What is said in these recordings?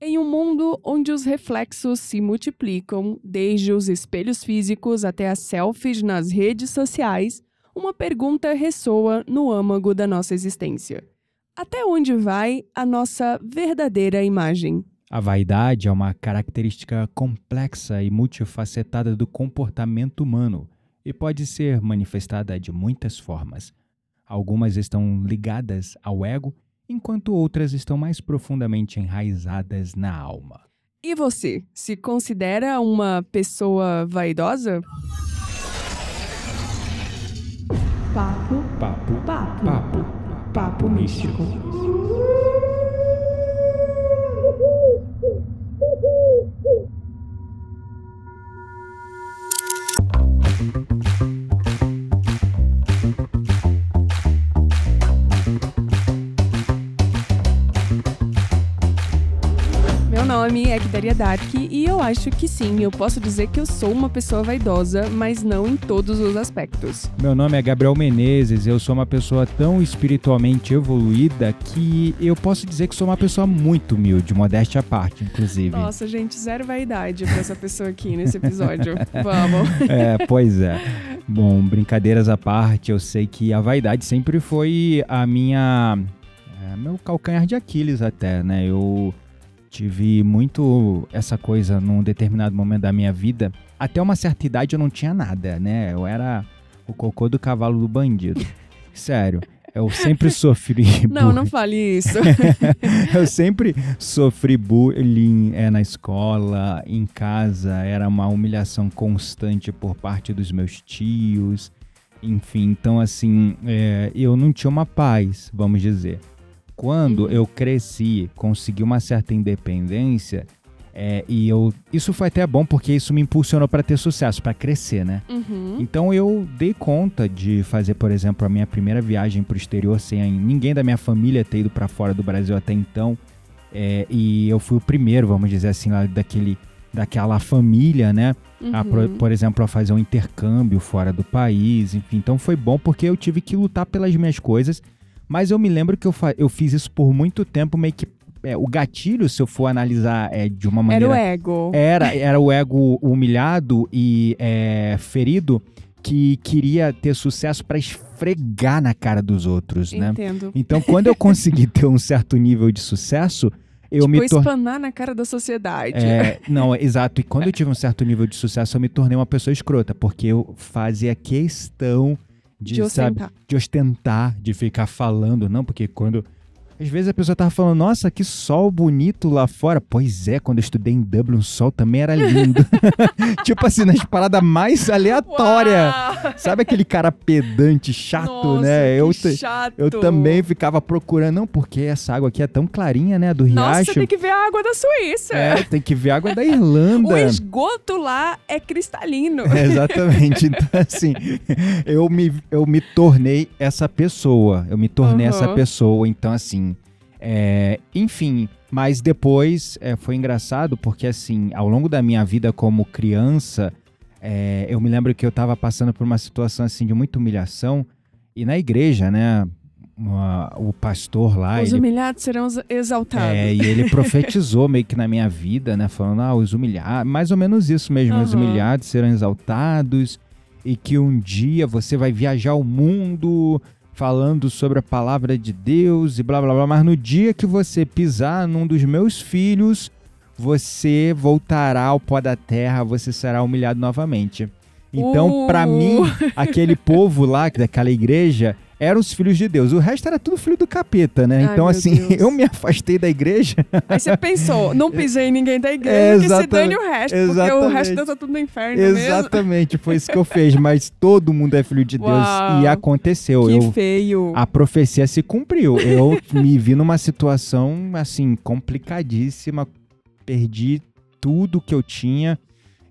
Em um mundo onde os reflexos se multiplicam, desde os espelhos físicos até as selfies nas redes sociais, uma pergunta ressoa no âmago da nossa existência: Até onde vai a nossa verdadeira imagem? A vaidade é uma característica complexa e multifacetada do comportamento humano e pode ser manifestada de muitas formas. Algumas estão ligadas ao ego enquanto outras estão mais profundamente enraizadas na alma. E você, se considera uma pessoa vaidosa? Papo, Papo, papo, papo, papo místico. Meu nome é Kidaria Dark e eu acho que sim, eu posso dizer que eu sou uma pessoa vaidosa, mas não em todos os aspectos. Meu nome é Gabriel Menezes, eu sou uma pessoa tão espiritualmente evoluída que eu posso dizer que sou uma pessoa muito humilde, modéstia à parte, inclusive. Nossa, gente, zero vaidade pra essa pessoa aqui nesse episódio. Vamos. É, pois é. Bom, brincadeiras à parte, eu sei que a vaidade sempre foi a minha. é, meu calcanhar de Aquiles, até, né? Eu tive muito essa coisa num determinado momento da minha vida. Até uma certa idade eu não tinha nada, né? Eu era o cocô do cavalo do bandido. Sério. Eu sempre sofri. Não, bullying. não fale isso. Eu sempre sofri bullying é, na escola, em casa, era uma humilhação constante por parte dos meus tios, enfim, então assim, é, eu não tinha uma paz, vamos dizer. Quando Uhum. eu cresci, consegui uma certa independência, é, e eu, isso foi até bom porque isso me impulsionou para ter sucesso, para crescer, né? Uhum. Então eu dei conta de fazer, por exemplo, a minha primeira viagem para o exterior sem ninguém da minha família ter ido para fora do Brasil até então. É, e eu fui o primeiro, vamos dizer assim, daquele, daquela família, né? A, por, Uhum. por exemplo, a fazer um intercâmbio fora do país, enfim. Então foi bom porque eu tive que lutar pelas minhas coisas. Mas eu me lembro que eu, eu fiz isso por muito tempo, meio que. é, o gatilho, se eu for analisar é, de uma Era maneira. o ego. Era, era o ego humilhado e é, ferido que queria ter sucesso para esfregar na cara dos outros, né? Entendo. Então, quando eu consegui ter um certo nível de sucesso, eu tipo, me tornei. espanar na cara da sociedade. É, não, exato. E quando eu tive um certo nível de sucesso, eu me tornei uma pessoa escrota, porque eu fazia questão de, De sabe, ostentar. de ostentar, de ficar falando, não, porque quando. Às vezes a pessoa tava falando, nossa, que sol bonito lá fora. Pois é, quando eu estudei em Dublin, o sol também era lindo. tipo assim, nas paradas mais aleatórias. Uau! Sabe aquele cara pedante, chato, Nossa, né? Eu, chato. eu também ficava procurando, não, porque essa água aqui é tão clarinha, né? Do Nossa, riacho. você tem que ver a água da Suíça. É, tem que ver a água da O Irlanda. esgoto lá é cristalino. É, Exatamente. Então, assim, eu me, eu me tornei essa pessoa. Eu me tornei Aham. essa pessoa. Então, assim, é, enfim. Mas depois é, foi engraçado porque, assim, ao longo da minha vida como criança, é, eu me lembro que eu tava passando por uma situação, assim, de muita humilhação. E na igreja, né, uma- o pastor lá, Os ele humilhados serão ex- exaltados. é, e ele profetizou meio que na minha vida, né? Falando, ah, os humilhados, mais ou menos isso mesmo, os Aham. humilhados serão exaltados e que um dia você vai viajar o mundo falando sobre a palavra de Deus e blá blá blá, mas no dia que você pisar num dos meus filhos, você voltará ao pó da terra, você será humilhado novamente. Então, Uh. mim, aquele povo lá daquela igreja eram os filhos de Deus. O resto era tudo filho do capeta, né? Ai, então, assim, Deus. eu me afastei da igreja. Aí você pensou, não pisei em ninguém da igreja, É, que se exatamente. dane o resto, porque o Exatamente. resto deu tá tudo no inferno mesmo. Exatamente, foi isso que eu fiz. Mas todo mundo é filho de Deus. Uau. E aconteceu. Que eu, feio. a profecia se cumpriu. Eu me vi numa situação, assim, complicadíssima. Perdi tudo que eu tinha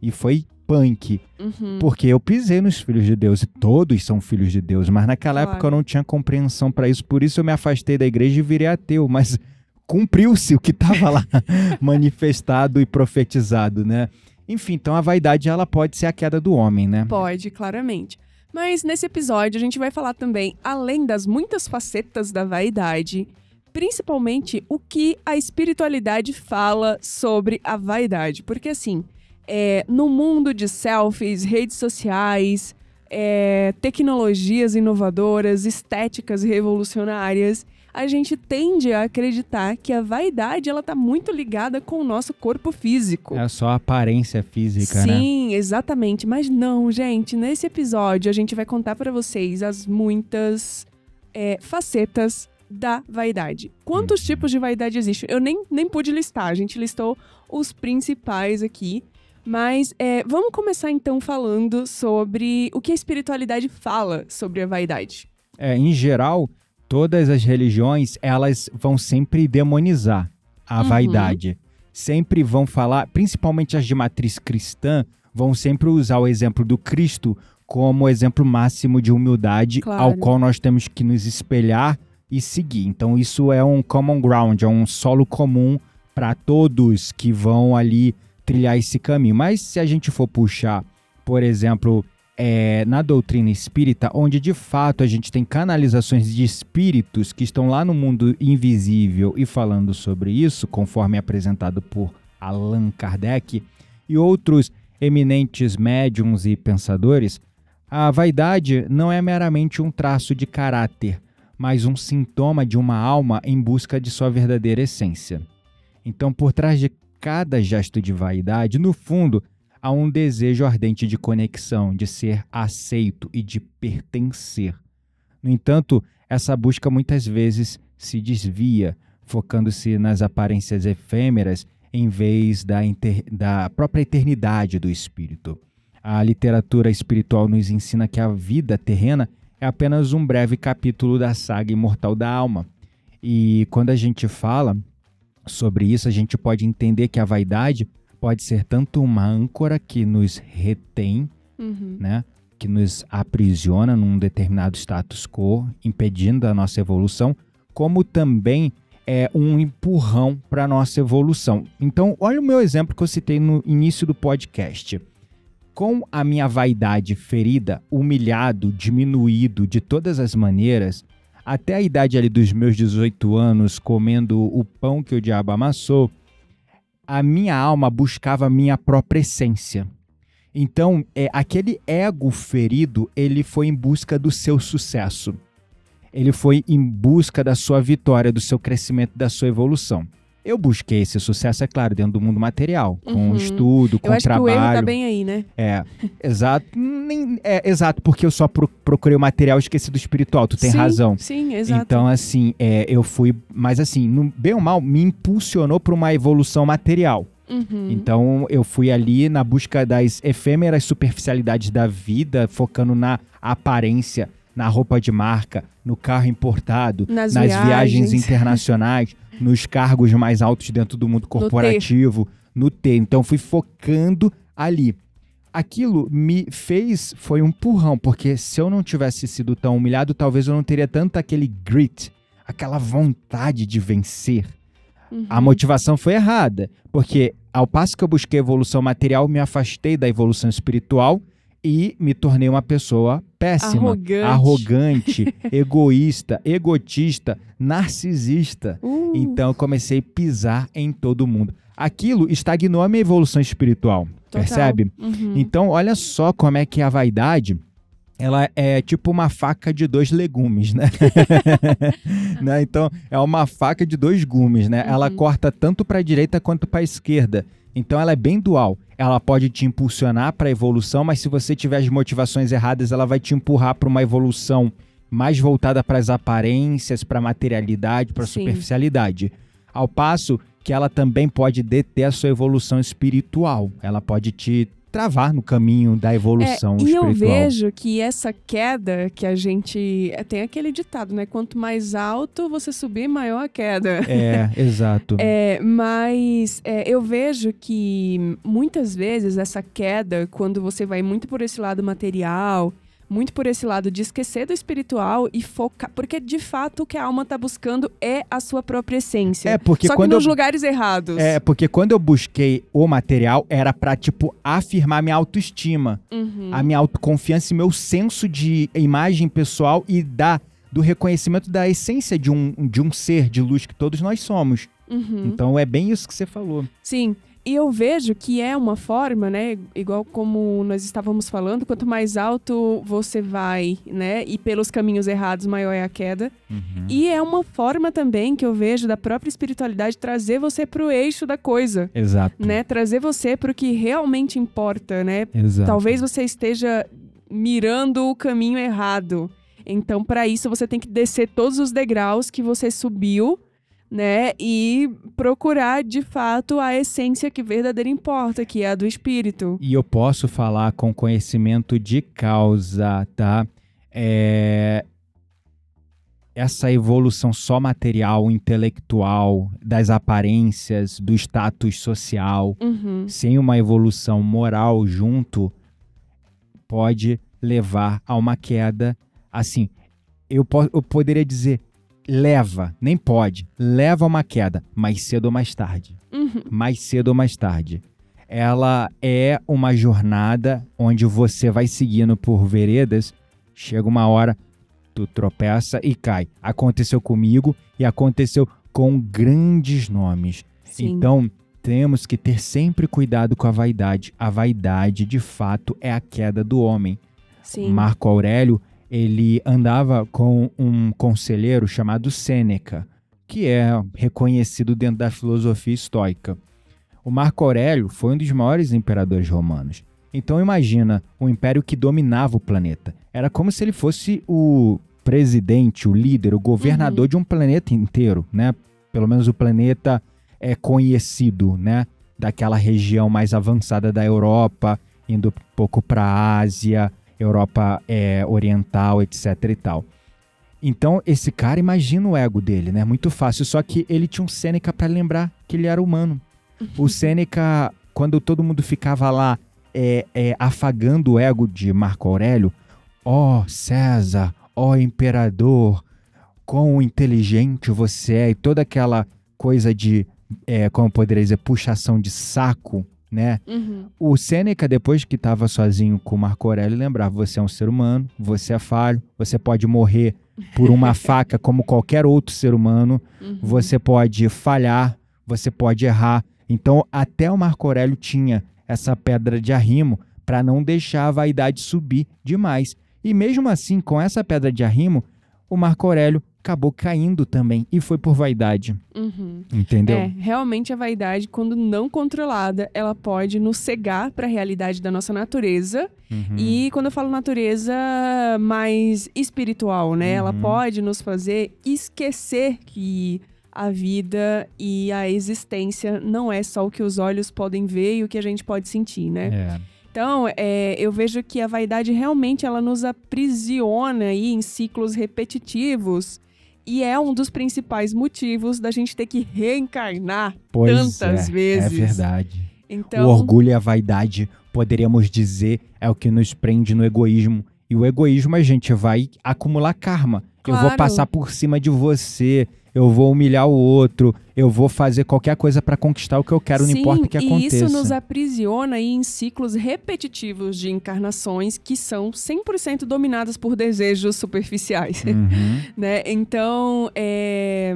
e foi punk. Uhum. Porque eu pisei nos filhos de Deus e todos são filhos de Deus, mas naquela Claro. época eu não tinha compreensão para isso, por isso eu me afastei da igreja e virei ateu, mas cumpriu-se o que estava lá manifestado e profetizado, né? Enfim, então a vaidade ela pode ser a queda do homem, né? Pode, claramente. Mas nesse episódio a gente vai falar também, além das muitas facetas da vaidade, principalmente o que a espiritualidade fala sobre a vaidade. Porque, assim, é, no mundo de selfies, redes sociais, é, tecnologias inovadoras, estéticas revolucionárias, a gente tende a acreditar que a vaidade ela tá muito ligada com o nosso corpo físico. É só aparência física, né? Sim, exatamente. Mas não, gente. Nesse episódio a gente vai contar para vocês as muitas é, facetas da vaidade. Quantos Uhum. tipos de vaidade existem? Eu nem, nem pude listar. A gente listou os principais aqui. Mas é, vamos começar então falando sobre o que a espiritualidade fala sobre a vaidade. É, em geral, todas as religiões, elas vão sempre demonizar a Uhum. vaidade. Sempre vão falar, principalmente as de matriz cristã, vão sempre usar o exemplo do Cristo como exemplo máximo de humildade Claro. ao qual nós temos que nos espelhar e seguir. Então isso é um common ground, é um solo comum para todos que vão ali trilhar esse caminho. Mas se a gente for puxar, por exemplo, é, na doutrina espírita, onde de fato a gente tem canalizações de espíritos que estão lá no mundo invisível e falando sobre isso, conforme apresentado por Allan Kardec e outros eminentes médiums e pensadores, a vaidade não é meramente um traço de caráter, mas um sintoma de uma alma em busca de sua verdadeira essência. Então, por trás de cada gesto de vaidade, no fundo, há um desejo ardente de conexão, de ser aceito e de pertencer. No entanto, essa busca muitas vezes se desvia, focando-se nas aparências efêmeras em vez da, da própria eternidade do espírito. A literatura espiritual nos ensina que a vida terrena é apenas um breve capítulo da saga imortal da alma. E quando a gente fala sobre isso, a gente pode entender que a vaidade pode ser tanto uma âncora que nos retém, Uhum. né? Que nos aprisiona num determinado status quo, impedindo a nossa evolução, como também é um empurrão para a nossa evolução. Então, olha o meu exemplo que eu citei no início do podcast. Com a minha vaidade ferida, humilhado, diminuído de todas as maneiras, até a idade ali dos meus 18 anos, comendo o pão que o diabo amassou, a minha alma buscava a minha própria essência. Então, é, aquele ego ferido, ele foi em busca do seu sucesso. Ele foi em busca da sua vitória, do seu crescimento, da sua evolução. Eu busquei esse sucesso, é claro, dentro do mundo material, com Uhum. estudo, com Eu acho trabalho. que o erro tá bem aí, né? É, exato. Nem, é, exato, porque eu só pro- procurei o material esqueci do espiritual, tu tem Sim, razão. Sim, exato. Então, assim, é, eu fui. Mas, assim, no, bem ou mal, me impulsionou para uma evolução material. Uhum. Então, eu fui ali na busca das efêmeras superficialidades da vida, focando na aparência, na roupa de marca, no carro importado, Nas viagens. viagens. internacionais, nos cargos mais altos dentro do mundo corporativo, no T. Então, fui focando ali. Aquilo me fez, foi um empurrão, porque se eu não tivesse sido tão humilhado, talvez eu não teria tanto aquele grit, aquela vontade de vencer. Uhum. A motivação foi errada, porque ao passo que eu busquei evolução material, me afastei da evolução espiritual e me tornei uma pessoa péssima, Arrogante. arrogante, egoísta, egotista, narcisista. Uh, Então eu comecei a pisar em todo mundo. Aquilo estagnou a minha evolução espiritual, total. percebe? Uhum. Então olha só como é que a vaidade ela é tipo uma faca de dois legumes, né? Né? Então, é uma faca de dois gumes, né? Ela Uhum. corta tanto para a direita quanto para a esquerda. Então, ela é bem dual. Ela pode te impulsionar para a evolução, mas se você tiver as motivações erradas, ela vai te empurrar para uma evolução mais voltada para as aparências, para a materialidade, para a superficialidade. Ao passo que ela também pode deter a sua evolução espiritual. Ela pode te travar no caminho da evolução É, e espiritual. eu vejo que essa queda que a gente. é, Tem aquele ditado, né? Quanto mais alto você subir, maior a queda. É, exato. É, mas é, eu vejo que muitas vezes essa queda, quando você vai muito por esse lado material, muito por esse lado de esquecer do espiritual e focar. Porque de fato o que a alma tá buscando é a sua própria essência. É, porque Só quando que nos eu- lugares errados. É, porque quando eu busquei o material, era pra, tipo, afirmar minha autoestima, Uhum. a minha autoconfiança e meu senso de imagem pessoal e da, do reconhecimento da essência de um, de um ser de luz que todos nós somos. Uhum. Então é bem isso que você falou. Sim. E eu vejo que é uma forma, né? Igual como nós estávamos falando, quanto mais alto você vai, né? E pelos caminhos errados, maior é a queda. E é uma forma também que eu vejo da própria espiritualidade trazer você pro eixo da coisa, Exato. né? Trazer você pro que realmente importa, né? Exato. Talvez você esteja mirando o caminho errado. Então, para isso, você tem que descer todos os degraus que você subiu, né? E procurar, de fato, a essência que verdadeira importa, que é a do espírito. E eu posso falar com conhecimento de causa, tá? É... Essa evolução só material, intelectual, das aparências, do status social, Uhum. sem uma evolução moral junto, pode levar a uma queda. Assim, eu, po- eu poderia dizer, leva, nem pode, leva uma queda, mais cedo ou mais tarde Uhum. mais cedo ou mais tarde. Ela é uma jornada onde você vai seguindo por veredas, chega uma hora, tu tropeça e cai. Aconteceu comigo e aconteceu com grandes nomes. Sim. Então, temos que ter sempre cuidado com a vaidade. A vaidade, de fato, é a queda do homem. Sim. Marco Aurélio, ele andava com um conselheiro chamado Sêneca, que é reconhecido dentro da filosofia estoica. O Marco Aurélio foi um dos maiores imperadores romanos. Então imagina um império que dominava o planeta. Era como se ele fosse o presidente, o líder, o governador de um planeta inteiro, né? Pelo menos o planeta é conhecido, né? Daquela região mais avançada da Europa, indo um pouco para a Ásia, Europa é, Oriental, etc e tal. Então, esse cara, imagina o ego dele, né? Muito fácil. Só que ele tinha um Sêneca para lembrar que ele era humano. O Sêneca, quando todo mundo ficava lá é, é, afagando o ego de Marco Aurélio, ó César, ó imperador, quão inteligente você é, e toda aquela coisa de, é, como eu poderia dizer, puxação de saco, né? Uhum. O Sêneca, depois que estava sozinho com o Marco Aurélio, lembrava: você é um ser humano, você é falho, você pode morrer por uma faca como qualquer outro ser humano, Uhum. você pode falhar, você pode errar. Então, até o Marco Aurélio tinha essa pedra de arrimo para não deixar a vaidade subir demais. E mesmo assim, com essa pedra de arrimo, o Marco Aurélio acabou caindo também e foi por vaidade, Uhum. entendeu? É, realmente a vaidade, quando não controlada, ela pode nos cegar para a realidade da nossa natureza. Uhum. E quando eu falo natureza mais espiritual, né? Ela Uhum. pode nos fazer esquecer que a vida e a existência não é só o que os olhos podem ver e o que a gente pode sentir, né? É. Então, é, eu vejo que a vaidade realmente ela nos aprisiona aí em ciclos repetitivos e é um dos principais motivos da gente ter que reencarnar Pois tantas é, vezes. É verdade. Então, O orgulho e a vaidade, poderíamos dizer, é o que nos prende no egoísmo. E o egoísmo, a gente vai acumular karma. Eu vou Claro. passar por cima de você, eu vou humilhar o outro, eu vou fazer qualquer coisa para conquistar o que eu quero, não Sim, importa o que e aconteça. isso nos aprisiona em ciclos repetitivos de encarnações que são 100% dominadas por desejos superficiais, Uhum. né? Então, é,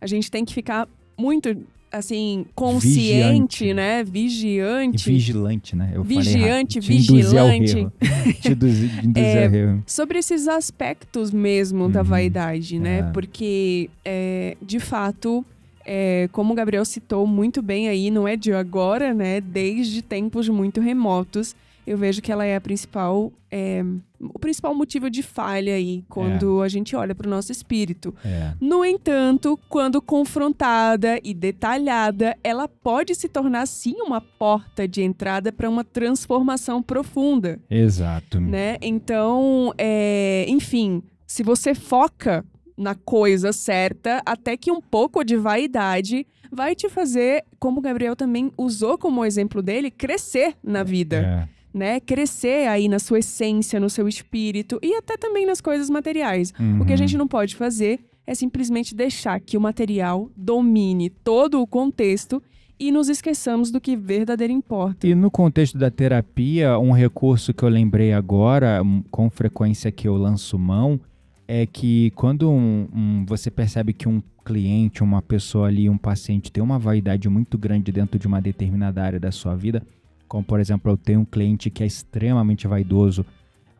a gente tem que ficar muito, assim, consciente, Vigiante. né? E Vigiante. vigilante, né? Eu falei Vigiante, ao vigilante. Te induzir, te induzir É, sobre esses aspectos mesmo da Uhum. vaidade, né? É. Porque, é, de fato, é, como o Gabriel citou muito bem aí, não é de agora, né? Desde tempos muito remotos, eu vejo que ela é a principal, é, o principal motivo de falha aí quando a gente olha para o nosso espírito. É. No entanto, quando confrontada e detalhada, ela pode se tornar sim uma porta de entrada para uma transformação profunda Exato. né? Então, é, enfim, se você foca na coisa certa, até que um pouco de vaidade vai te fazer, como o Gabriel também usou como exemplo dele, crescer na vida, É. né? Crescer aí na sua essência, no seu espírito e até também nas coisas materiais. O que a Uhum. gente não pode fazer é simplesmente deixar que o material domine todo o contexto e nos esqueçamos do que verdadeiro importa. E no contexto da terapia, um recurso que eu lembrei agora, hum, com frequência que eu lanço mão, é que quando um- um- você percebe que um cliente, uma pessoa ali, um paciente tem uma vaidade muito grande dentro de uma determinada área da sua vida, como por exemplo, eu tenho um cliente que é extremamente vaidoso,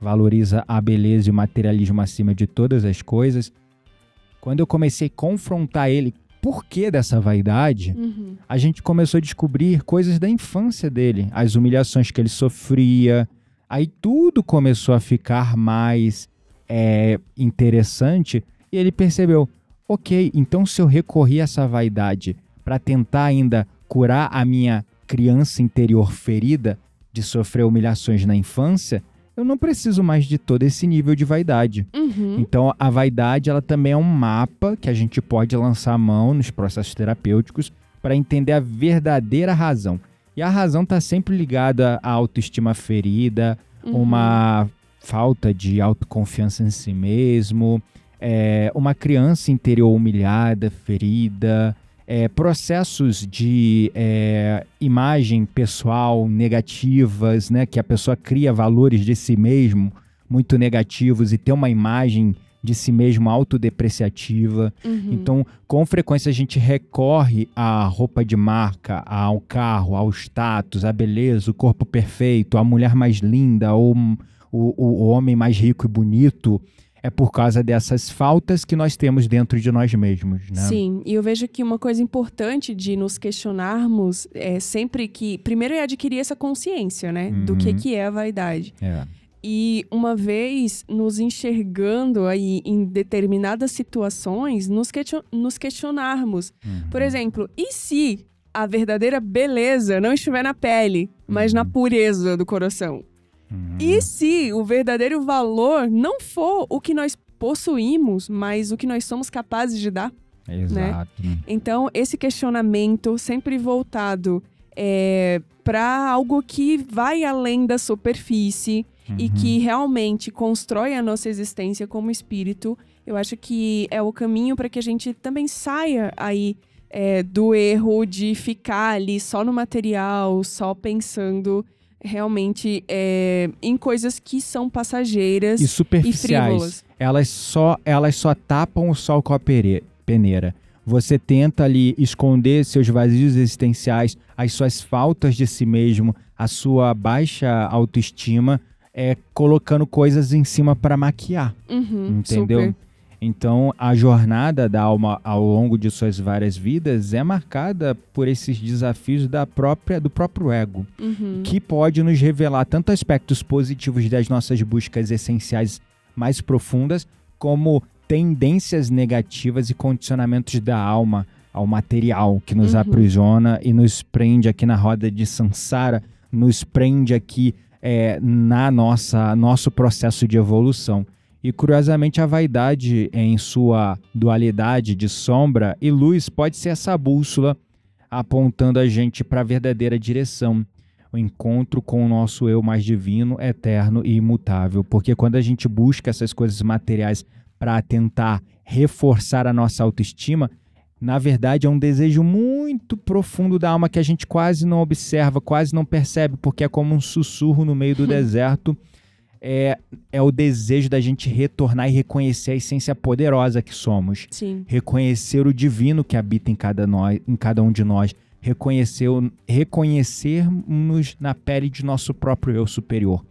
valoriza a beleza e o materialismo acima de todas as coisas. Quando eu comecei a confrontar ele, por que dessa vaidade? Uhum. a gente começou a descobrir coisas da infância dele, as humilhações que ele sofria. Aí tudo começou a ficar mais é, interessante e ele percebeu: ok, então se eu recorrer a essa vaidade para tentar ainda curar a minha criança interior ferida de sofrer humilhações na infância, eu não preciso mais de todo esse nível de vaidade. Uhum. Então, a vaidade ela também é um mapa que a gente pode lançar a mão nos processos terapêuticos para entender a verdadeira razão. E a razão está sempre ligada à autoestima ferida, Uhum. uma falta de autoconfiança em si mesmo, é, uma criança interior humilhada, ferida, é, processos de é, imagem pessoal negativas, né, que a pessoa cria valores de si mesmo muito negativos e tem uma imagem de si mesmo autodepreciativa. Uhum. Então, com frequência a gente recorre à roupa de marca, ao carro, ao status, à beleza, o corpo perfeito, a mulher mais linda ou o, o, o homem mais rico e bonito. É por causa dessas faltas que nós temos dentro de nós mesmos, né? Sim, e eu vejo que uma coisa importante de nos questionarmos é sempre que. Primeiro é adquirir essa consciência, né? Do que, Uhum. que é a vaidade. É. E uma vez nos enxergando aí em determinadas situações, nos, question- nos questionarmos. Uhum. Por exemplo, e se a verdadeira beleza não estiver na pele, mas na pureza do coração? Uhum. E se o verdadeiro valor não for o que nós possuímos, mas o que nós somos capazes de dar? Exato. Então, esse questionamento sempre voltado para algo que vai além da superfície e Uhum. que realmente constrói a nossa existência como espírito, eu acho que é o caminho para que a gente também saia aí é, do erro de ficar ali só no material, só pensando realmente é, em coisas que são passageiras E e superficiais. frívolas. elas só elas só tapam o sol com a peneira. Você tenta ali esconder seus vazios existenciais, as suas faltas de si mesmo, a sua baixa autoestima, é colocando coisas em cima para maquiar, Uhum, entendeu? super. Então, a jornada da alma ao longo de suas várias vidas é marcada por esses desafios da própria do próprio ego Uhum. que pode nos revelar tanto aspectos positivos das nossas buscas essenciais mais profundas, como tendências negativas e condicionamentos da alma ao material que nos Uhum. aprisiona e nos prende aqui na roda de Sansara, nos prende aqui é, na nossa nosso processo de evolução. E curiosamente a vaidade em sua dualidade de sombra e luz pode ser essa bússola apontando a gente para a verdadeira direção o encontro com o nosso eu mais divino, eterno e imutável. Porque quando a gente busca essas coisas materiais para tentar reforçar a nossa autoestima, na verdade é um desejo muito profundo da alma que a gente quase não observa, quase não percebe, porque é como um sussurro no meio do deserto. É, é o desejo da gente retornar e reconhecer a essência poderosa que somos Sim. reconhecer o divino que habita em cada, nós, em cada um de nós, reconhecer, reconhecermos na pele de nosso próprio eu superior.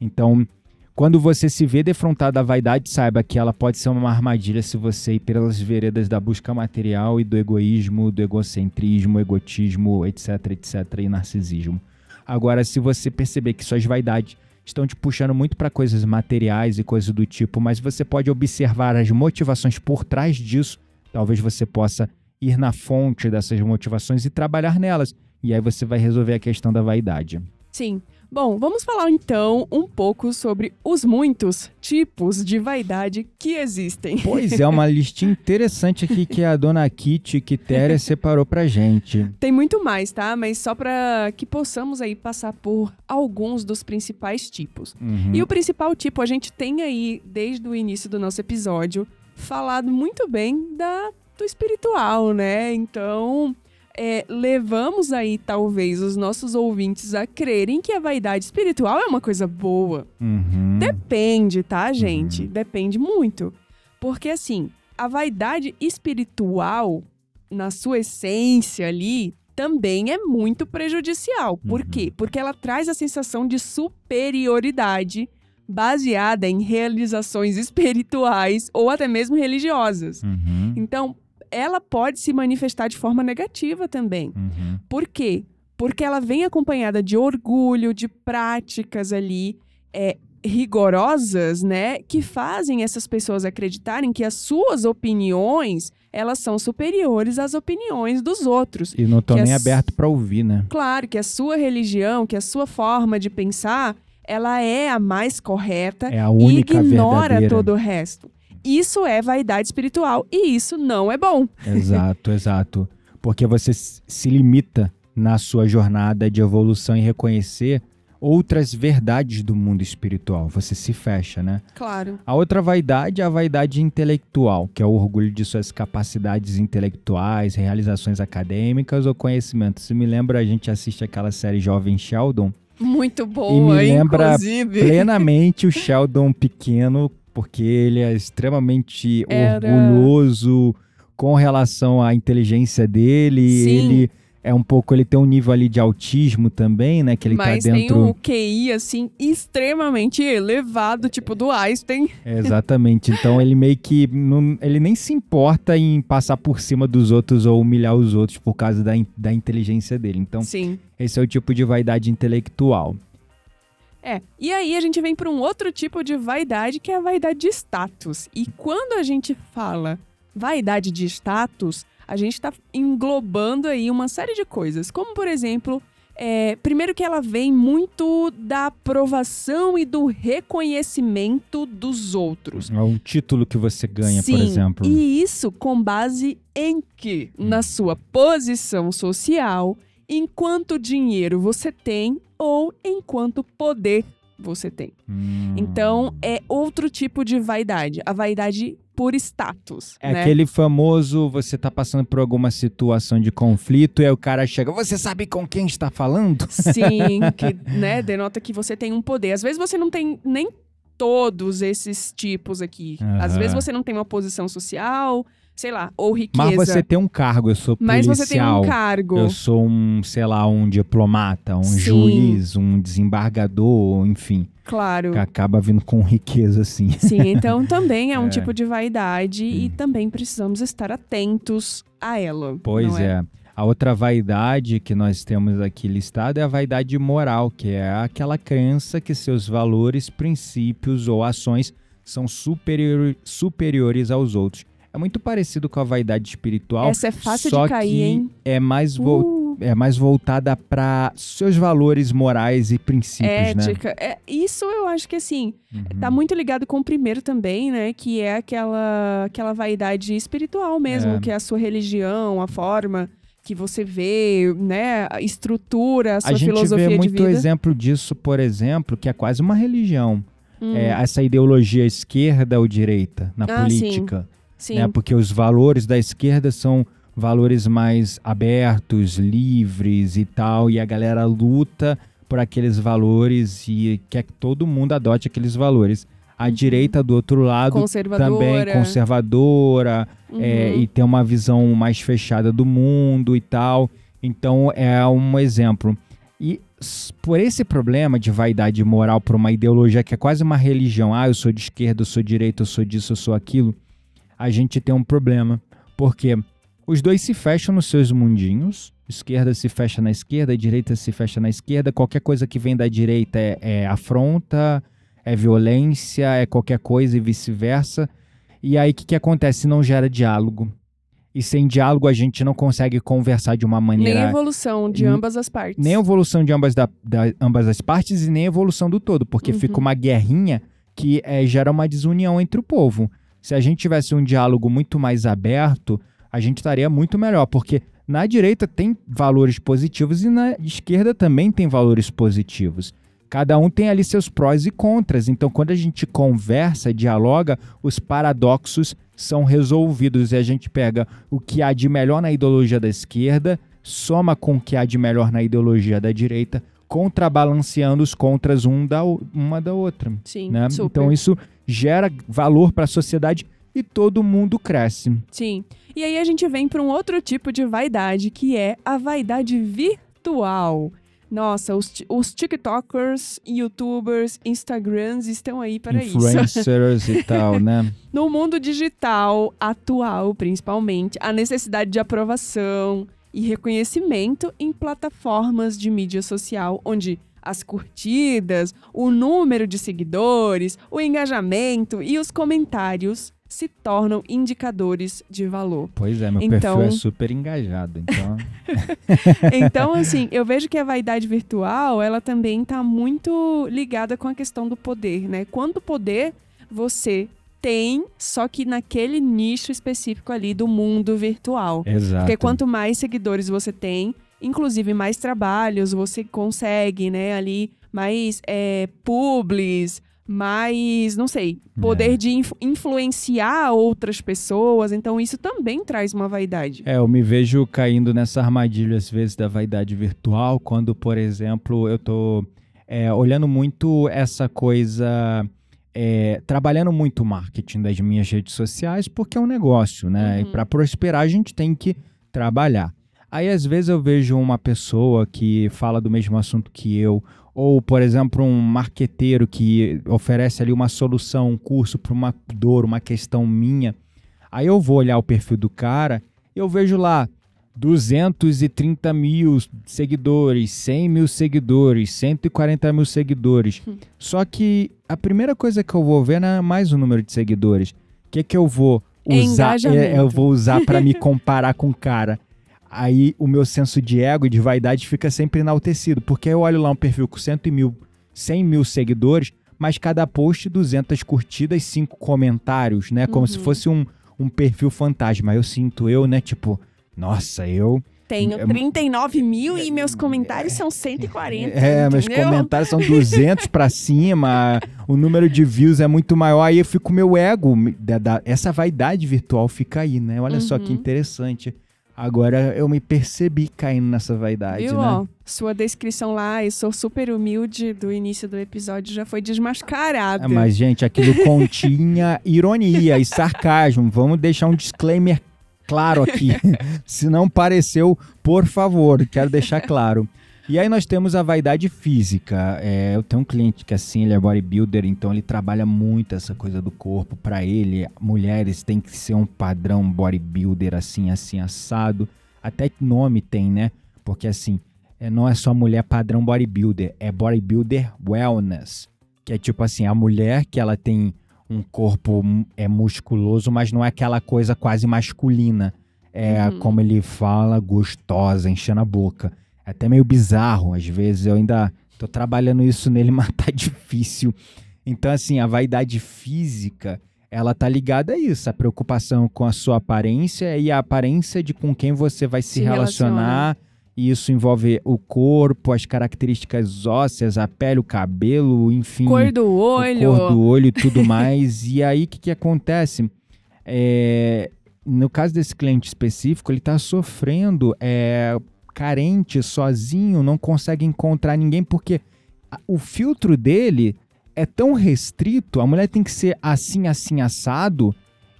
Então, quando você se vê defrontado da vaidade, saiba que ela pode ser uma armadilha se você ir pelas veredas da busca material e do egoísmo, do egocentrismo, egotismo, etc, etc, e narcisismo. Agora, se você perceber que suas vaidades estão te puxando muito para coisas materiais e coisas do tipo, mas você pode observar as motivações por trás disso, talvez você possa ir na fonte dessas motivações e trabalhar nelas. E aí você vai resolver a questão da vaidade. Sim. Bom, vamos falar então um pouco sobre os muitos tipos de vaidade que existem. Pois é, uma listinha interessante aqui que a dona Kitty Quitéria separou pra gente. Tem muito mais, tá? Mas só para que possamos aí passar por alguns dos principais tipos. Uhum. E o principal tipo, a gente tem aí, desde o início do nosso episódio, falado muito bem da, do espiritual, né? Então, é, levamos aí, talvez, os nossos ouvintes a crerem que a vaidade espiritual é uma coisa boa. Uhum. Depende, tá, gente? Depende muito. Porque assim, a vaidade espiritual, na sua essência ali, também é muito prejudicial. Por Uhum. quê? Porque ela traz a sensação de superioridade baseada em realizações espirituais ou até mesmo religiosas. Uhum, Então, ela pode se manifestar de forma negativa também. uhum. Por quê? Porque ela vem acompanhada de orgulho, de práticas ali é, rigorosas, né? Que fazem essas pessoas acreditarem que as suas opiniões, elas são superiores às opiniões dos outros. E não Que nem as- aberto pra ouvir, né? Claro que a sua religião, que a sua forma de pensar, ela é a mais correta É a e única ignora verdadeira. todo o resto. Isso é vaidade espiritual e isso não é bom. Exato, exato. Porque você se limita na sua jornada de evolução em reconhecer outras verdades do mundo espiritual. Você se fecha, né? Claro. A outra vaidade é a vaidade intelectual, que é o orgulho de suas capacidades intelectuais, realizações acadêmicas ou conhecimento. Se me lembra, a gente assiste aquela série Jovem Sheldon, Muito boa, lembra inclusive. plenamente o Sheldon pequeno, porque ele é extremamente Era. orgulhoso com relação à inteligência dele. Sim. Ele é um pouco, ele tem um nível ali de autismo também, né? Que ele Mas tá dentro. tem um QI, assim, extremamente elevado, tipo do Einstein. É, Exatamente. Então ele meio que não, ele nem se importa em passar por cima dos outros ou humilhar os outros por causa da, da inteligência dele. Então Sim. esse é o tipo de vaidade intelectual. É. E aí a gente vem para um outro tipo de vaidade, que é a vaidade de status. E quando a gente fala vaidade de status, a gente está englobando aí uma série de coisas. Como, por exemplo, é, primeiro que ela vem muito da aprovação e do reconhecimento dos outros. É um título que você ganha, Sim, por exemplo. E isso com base em quê? Na sua posição social, em quanto dinheiro você tem ou em quanto poder você tem. Hum. Então, é outro tipo de vaidade. A vaidade por status, É né? aquele famoso, você tá passando por alguma situação de conflito e aí o cara chega, você sabe com quem está falando? Sim, que né, denota que você tem um poder. Às vezes você não tem nem todos esses tipos aqui. Às Aham. vezes você não tem uma posição social, sei lá, ou riqueza. Mas você tem um cargo, eu sou Mas policial. você tem um cargo. Eu sou um, sei lá, um diplomata, um Sim. juiz, um desembargador, enfim. Claro. Que acaba vindo com riqueza, assim. Sim, então também é um É. tipo de vaidade e Sim. também precisamos estar atentos a ela. Pois não é. A outra vaidade que nós temos aqui listada é a vaidade moral, que é aquela crença que seus valores, princípios ou ações são superior- superiores aos outros. É muito parecido com a vaidade espiritual, Essa é fácil só de cair, que hein? é mais, vol- Uh, é mais voltada para seus valores morais e princípios, né? ética. É, isso eu acho que assim, Uhum. tá muito ligado com o primeiro também, né? Que é aquela, aquela vaidade espiritual mesmo, É. que é a sua religião, a forma que você vê, né? A estrutura, a sua a gente filosofia vê muito exemplo disso, por exemplo, que é quase uma religião. Hum, É, essa ideologia esquerda ou direita na Ah, política. sim, né? Porque os valores da esquerda são valores mais abertos, livres e tal, e a galera luta por aqueles valores e quer que todo mundo adote aqueles valores. A direita, do outro lado, conservadora. também conservadora Uhum. é, e tem uma visão mais fechada do mundo e tal. Então é um exemplo. E por esse problema de vaidade moral, por uma ideologia que é quase uma religião, ah, eu sou de esquerda, eu sou de direita, eu sou disso, eu sou aquilo, a gente tem um problema. Porque os dois se fecham nos seus mundinhos, esquerda se fecha na esquerda, direita se fecha na esquerda, qualquer coisa que vem da direita é, é afronta, é violência, é qualquer coisa e vice-versa. E aí o que, que acontece? Não gera diálogo. E sem diálogo a gente não consegue conversar de uma Nem maneira. evolução de ambas as partes. Nem evolução de ambas, da, da- ambas as partes e nem evolução do todo, porque Uhum. fica uma guerrinha que eh, gera uma desunião entre o povo. Se a gente tivesse um diálogo muito mais aberto, a gente estaria muito melhor, porque na direita tem valores positivos e na esquerda também tem valores positivos. Cada um tem ali seus prós e contras. Então, quando a gente conversa, dialoga, os paradoxos são resolvidos e a gente pega o que há de melhor na ideologia da esquerda, soma com o que há de melhor na ideologia da direita, contrabalanceando os contras um da, uma da outra. Sim, Né? Então, isso gera valor para a sociedade e todo mundo cresce. Sim. E aí a gente vem para um outro tipo de vaidade, que é a vaidade virtual. Nossa, os, os TikTokers, YouTubers, Instagrams estão aí para isso. Influencers e tal, né? No mundo digital atual, principalmente, a necessidade de aprovação e reconhecimento em plataformas de mídia social, onde as curtidas, o número de seguidores, o engajamento e os comentários se tornam indicadores de valor. Pois é, meu Então- perfil é super engajado, então... Então, assim, eu vejo que a vaidade virtual, ela também tá muito ligada com a questão do poder, né? Quanto poder você tem, só que naquele nicho específico ali do mundo virtual. Exato. Porque quanto mais seguidores você tem, inclusive mais trabalhos você consegue, né, ali, mais é, publis, mais, não sei, poder É. de influ- influenciar outras pessoas. Então, isso também traz uma vaidade. É, eu me vejo caindo nessa armadilha, às vezes, da vaidade virtual, quando, por exemplo, eu tô é, olhando muito essa coisa. É, trabalhando muito o marketing das minhas redes sociais, porque é um negócio, né? E Uhum. para prosperar, a gente tem que trabalhar. Aí, às vezes, eu vejo uma pessoa que fala do mesmo assunto que eu, ou, por exemplo, um marqueteiro que oferece ali uma solução, um curso para uma dor, uma questão minha. Aí eu vou olhar o perfil do cara, eu vejo lá 230 mil seguidores, 100 mil seguidores, 140 mil seguidores. Só que a primeira coisa que eu vou ver não é mais o número de seguidores. O que, que eu vou usar? Engajamento. É, eu vou usar para me comparar com o cara. Aí o meu senso de ego e de vaidade fica sempre enaltecido, porque eu olho lá um perfil com 100 mil, 100 mil seguidores, mas cada post 200 curtidas, 5 comentários, né? Como se Uhum. fosse um, um perfil fantasma. Eu sinto eu, né? Tipo, nossa, eu. Tenho É- 39 mil e meus comentários são 140. É, meus entendeu? comentários são 200 pra cima, o número de views é muito maior, aí eu fico com meu ego, essa vaidade virtual fica aí, né? Olha só que Uhum. interessante. Agora eu me percebi caindo nessa vaidade, Viu, né? ó? Sua descrição lá, eu sou super humilde do início do episódio, já foi desmascarada. Ah, Mas, gente, aquilo continha ironia e sarcasmo. Vamos deixar um disclaimer claro aqui. Se não pareceu, por favor, quero deixar claro. E aí nós temos a vaidade física. É, eu tenho um cliente que assim, ele é bodybuilder, então ele trabalha muito essa coisa do corpo. Pra ele, mulheres têm que ser um padrão bodybuilder assim, assim, assado. Até nome tem, né? Porque assim, é, não é só mulher padrão bodybuilder, é bodybuilder wellness. Que é tipo assim, a mulher que ela tem um corpo é musculoso, mas não é aquela coisa quase masculina. É, Uhum. como ele fala, gostosa, enchendo a boca. É até meio bizarro, às vezes. Eu ainda tô trabalhando isso nele, mas tá difícil. Então, assim, a vaidade física, ela tá ligada a isso. A preocupação com a sua aparência e a aparência de com quem você vai se, Se relacionar. E isso envolve o corpo, as características ósseas, a pele, o cabelo, enfim Cor do olho. cor do olho e tudo mais. e aí, o que, que acontece? É, no caso desse cliente específico, ele está sofrendo, é, carente, sozinho, não consegue encontrar ninguém, porque o filtro dele é tão restrito, a mulher tem que ser assim, assim, assado,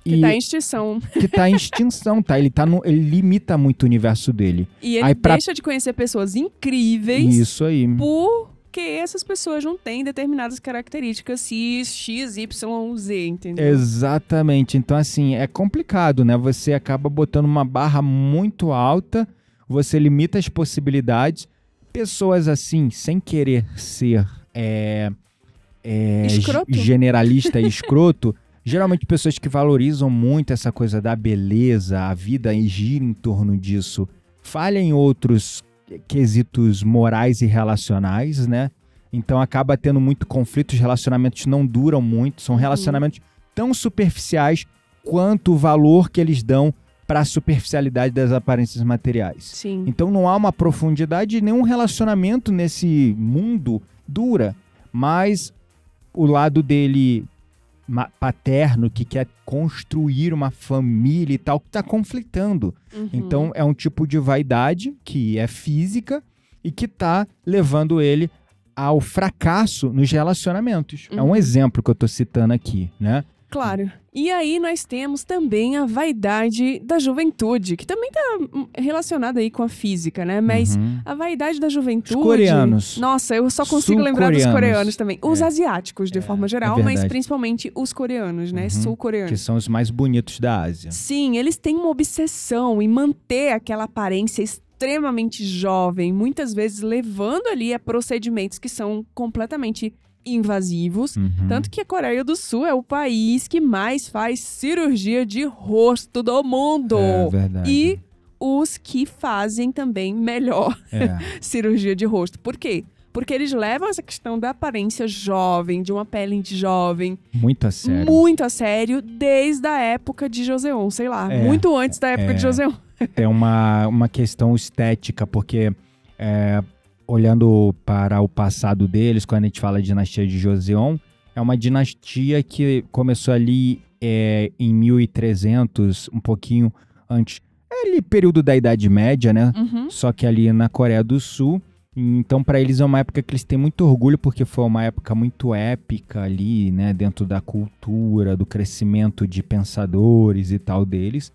Que e tá em extinção. que tá em extinção, tá? Ele, tá no, ele limita muito o universo dele. E ele Aí pra- deixa de conhecer pessoas incríveis Isso aí. porque essas pessoas não têm determinadas características X, X, Y, Z, entendeu? Exatamente. Então, assim, é complicado, né? Você acaba botando uma barra muito alta, você limita as possibilidades. Pessoas assim, sem querer ser é, é, generalista e escroto, geralmente pessoas que valorizam muito essa coisa da beleza, a vida e gira em torno disso, falha em outros quesitos morais e relacionais, né? Então acaba tendo muito conflito, os relacionamentos não duram muito, são Uhum. relacionamentos tão superficiais quanto o valor que eles dão para a superficialidade das aparências materiais. Sim. Então não há uma profundidade, nenhum relacionamento nesse mundo dura, mas o lado dele paterno que quer construir uma família e tal, que está conflitando. Uhum. Então é um tipo de vaidade que é física e que tá levando ele ao fracasso nos relacionamentos. É um Uhum. exemplo que eu tô citando aqui, né? Claro. E aí nós temos também a vaidade da juventude, que também tá hum, relacionada aí com a física, né? Mas Uhum. a vaidade da juventude. Os coreanos. Nossa, eu só consigo lembrar dos coreanos também. Os É. asiáticos, de É, forma é geral, mas verdade. principalmente os coreanos, né? Uhum. Sul-coreanos. Que são os mais bonitos da Ásia. Sim, eles têm uma obsessão em manter aquela aparência extremamente jovem, muitas vezes levando ali a procedimentos que são completamente invasivos. Uhum. Tanto que a Coreia do Sul é o país que mais faz cirurgia de rosto do mundo. É verdade. E os que fazem também melhor É. cirurgia de rosto. Por quê? Porque eles levam essa questão da aparência jovem, de uma pele de jovem, Muito a sério. muito a sério, desde a época de Joseon, sei lá, É, muito antes da época é. de Joseon. É uma, uma questão estética, porque é, olhando para o passado deles, quando a gente fala de dinastia de Joseon, é uma dinastia que começou ali é, em 1300, um pouquinho antes, é ali período da Idade Média, né? Uhum. Só que ali na Coreia do Sul. Então, para eles é uma época que eles têm muito orgulho, porque foi uma época muito épica ali, né? Dentro da cultura, do crescimento de pensadores e tal deles.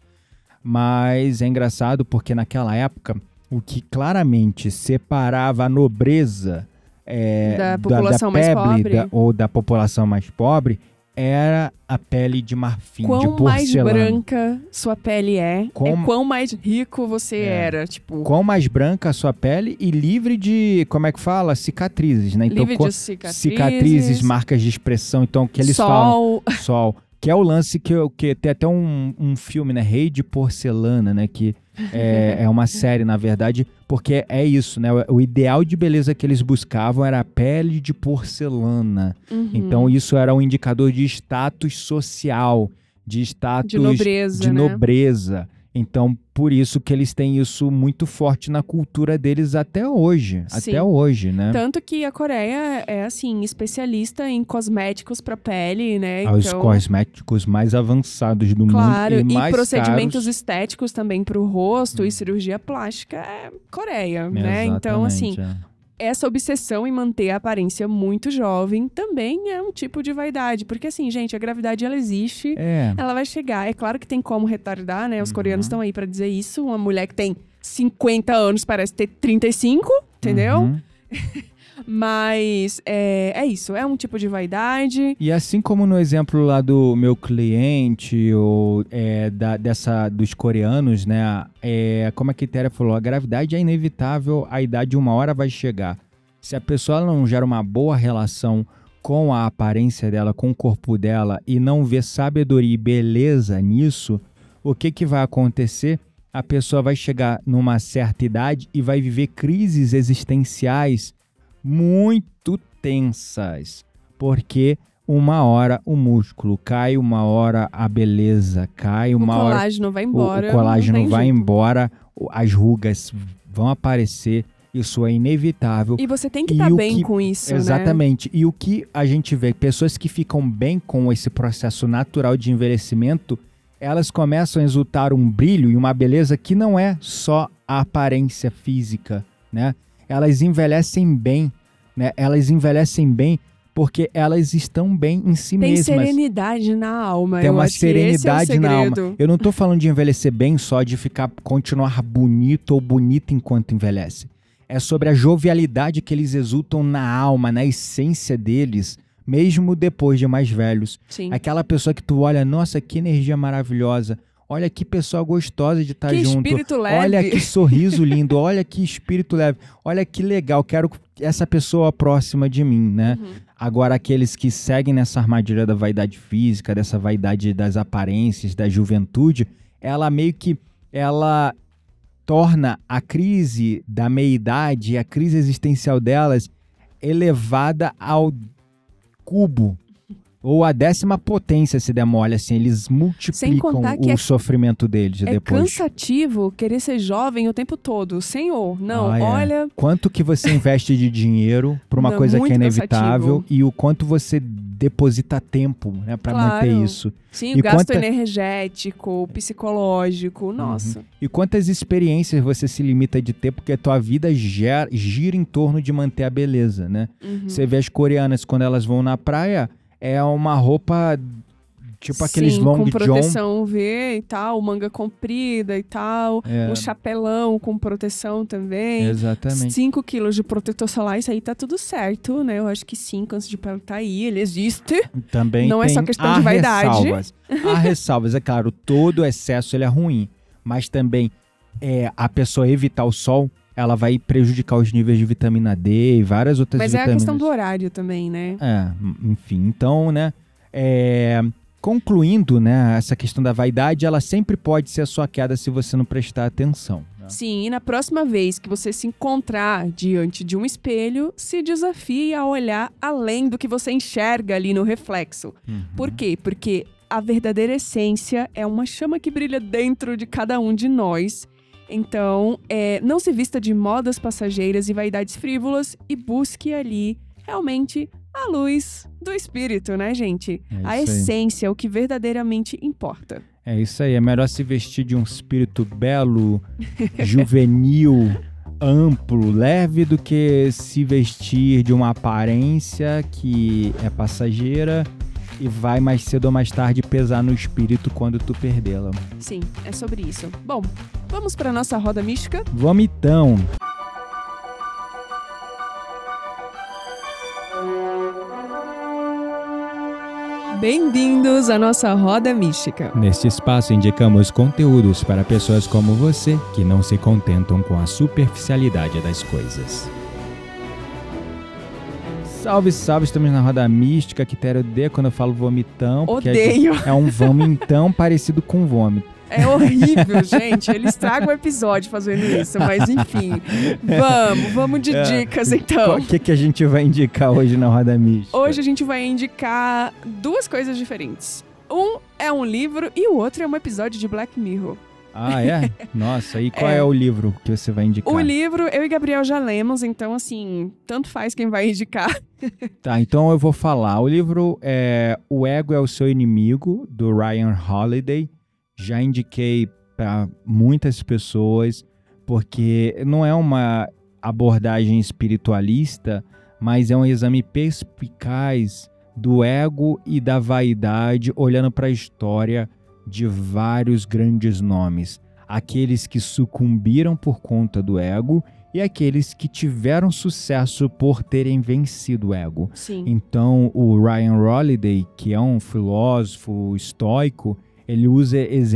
Mas é engraçado porque naquela época, o que claramente separava a nobreza é, Da população mais peble, pobre. da- ou da população mais pobre era a pele de marfim, de Quão mais porcelana. branca sua pele é, Quão- é quão mais rico você É. era. Tipo, Quão mais branca a sua pele e livre de, como é que fala? Cicatrizes, né? Então, livre de cicatrizes, cicatrizes, marcas de expressão. Então, o que eles falam? sol. Que é o lance que, que tem até um, um filme, né? Rei de Porcelana, né? Que é, é uma série, na verdade, porque é isso, né? O, o ideal de beleza que eles buscavam era a pele de porcelana. Uhum. Então, isso era um indicador de status social, de status de nobreza, de né? nobreza. Então, por isso que eles têm isso muito forte na cultura deles até hoje. Sim. Até hoje, né? Tanto que a Coreia é, assim, especialista em cosméticos pra pele, né? Os então, cosméticos mais avançados do Claro, mundo e, e, mais procedimentos caros. Hum. estéticos também pro rosto e cirurgia plástica é Coreia, né? Então, assim, é. Essa obsessão em manter a aparência muito jovem também é um tipo de vaidade. Porque, assim, gente, a gravidade ela existe, É. ela vai chegar. É claro que tem como retardar, né? Os Uhum. coreanos estão aí pra dizer isso. Uma mulher que tem 50 anos parece ter 35, entendeu? Uhum. Mas é, é isso, é um tipo de vaidade. E assim como no exemplo lá do meu cliente, ou é, da, dessa, dos coreanos, né? É, como a Quitéria falou, a gravidade é inevitável, a idade uma hora vai chegar. Se a pessoa não gera uma boa relação com a aparência dela, com o corpo dela, e não vê sabedoria e beleza nisso, o que, que vai acontecer? A pessoa vai chegar numa certa idade e vai viver crises existenciais muito tensas, porque uma hora o músculo cai, uma hora a beleza cai, O uma hora colágeno vai o- embora. o, colágeno não tem vai jeito. embora, o- as rugas vão aparecer, isso é inevitável. E você tem que estar o bem que- com isso, né? Exatamente. E o que a gente vê, pessoas que ficam bem com esse processo natural de envelhecimento, elas começam a exultar um brilho e uma beleza que não é só a aparência física, né? Elas envelhecem bem, né? Elas envelhecem bem porque elas estão bem em si Tem mesmas. serenidade na alma. Tem uma é serenidade na alma. Eu não tô falando de envelhecer bem só de ficar continuar bonito ou bonita enquanto envelhece. É sobre a jovialidade que eles exultam na alma, na essência deles, mesmo depois de mais velhos. Sim. Aquela pessoa que tu olha, nossa, que energia maravilhosa. Olha que pessoa gostosa de estar que junto. espírito leve. Olha que sorriso lindo, olha que espírito leve. Olha que legal, quero essa pessoa próxima de mim, né? Uhum. Agora, aqueles que seguem nessa armadilha da vaidade física, dessa vaidade das aparências, da juventude, ela meio que ela torna a crise da meia-idade, a crise existencial delas, elevada ao cubo. Ou a décima potência, se demole, assim. Eles multiplicam o é- sofrimento deles É depois. cansativo querer ser jovem o tempo todo. Senhor, não, Ah, é. olha. Quanto que você investe de dinheiro pra uma Não, coisa que é inevitável cansativo. e o quanto você deposita tempo, né, para Claro. manter isso. Sim, E o gasto quanta- Uhum. energético, psicológico, nossa. E quantas experiências você se limita de ter porque a tua vida ger- gira em torno de manter a beleza, né? Uhum. Você vê as coreanas quando elas vão na praia, é uma roupa Tipo aqueles Sim, long com john. proteção V e tal, manga comprida e tal, É. um chapelão com proteção também. Exatamente. 5 quilos de protetor solar, isso aí tá tudo certo, né? Eu acho que sim, câncer de pele tá aí, ele existe. Também Não é só questão de vaidade. Ressalvas. Há ressalvas, é claro, todo excesso ele é ruim, mas também é, a pessoa evitar o sol, ela vai prejudicar os níveis de vitamina D e várias outras Mas é a vitaminas. questão do horário também, né? É, enfim, então, né, é, concluindo, né, essa questão da vaidade, ela sempre pode ser a sua queda se você não prestar atenção. né? Sim, e na próxima vez que você se encontrar diante de um espelho, se desafie a olhar além do que você enxerga ali no reflexo. Uhum. Por quê? Porque a verdadeira essência é uma chama que brilha dentro de cada um de nós. Então, é, não se vista de modas passageiras e vaidades frívolas e busque ali realmente a luz do espírito, né, gente? É a aí. essência, é o que verdadeiramente importa. É isso aí, é melhor se vestir de um espírito belo, juvenil, amplo, leve do que se vestir de uma aparência que é passageira e vai mais cedo ou mais tarde pesar no espírito quando tu perdê-la. Sim, é sobre isso. Bom, vamos para nossa roda mística? Vomitão. Bem-vindos à nossa roda mística. Neste espaço indicamos conteúdos para pessoas como você que não se contentam com a superficialidade das coisas. Salve, salve, estamos na roda mística, quero D quando eu falo vomitão. porque Odeio. É um vomitão parecido com vômito. É horrível, gente. Ele estraga o episódio fazendo isso, mas enfim. Vamos, vamos de É. dicas então. O que, que a gente vai indicar hoje na roda mística? Hoje a gente vai indicar duas coisas diferentes. Um é um livro e o outro é um episódio de Black Mirror. Ah, é? Nossa, e qual É. é, o livro que você vai indicar? O livro eu e Gabriel já lemos, então assim, tanto faz quem vai indicar. Tá, então eu vou falar. O livro é O Ego é o Seu Inimigo, do Ryan Holiday. Já indiquei para muitas pessoas, porque não é uma abordagem espiritualista, mas é um exame perspicaz do ego e da vaidade, olhando para a história de vários grandes nomes. Aqueles que sucumbiram por conta do ego e aqueles que tiveram sucesso por terem vencido o ego. Sim. Então, o Ryan Holiday, que é um filósofo estoico, ele usa exemplos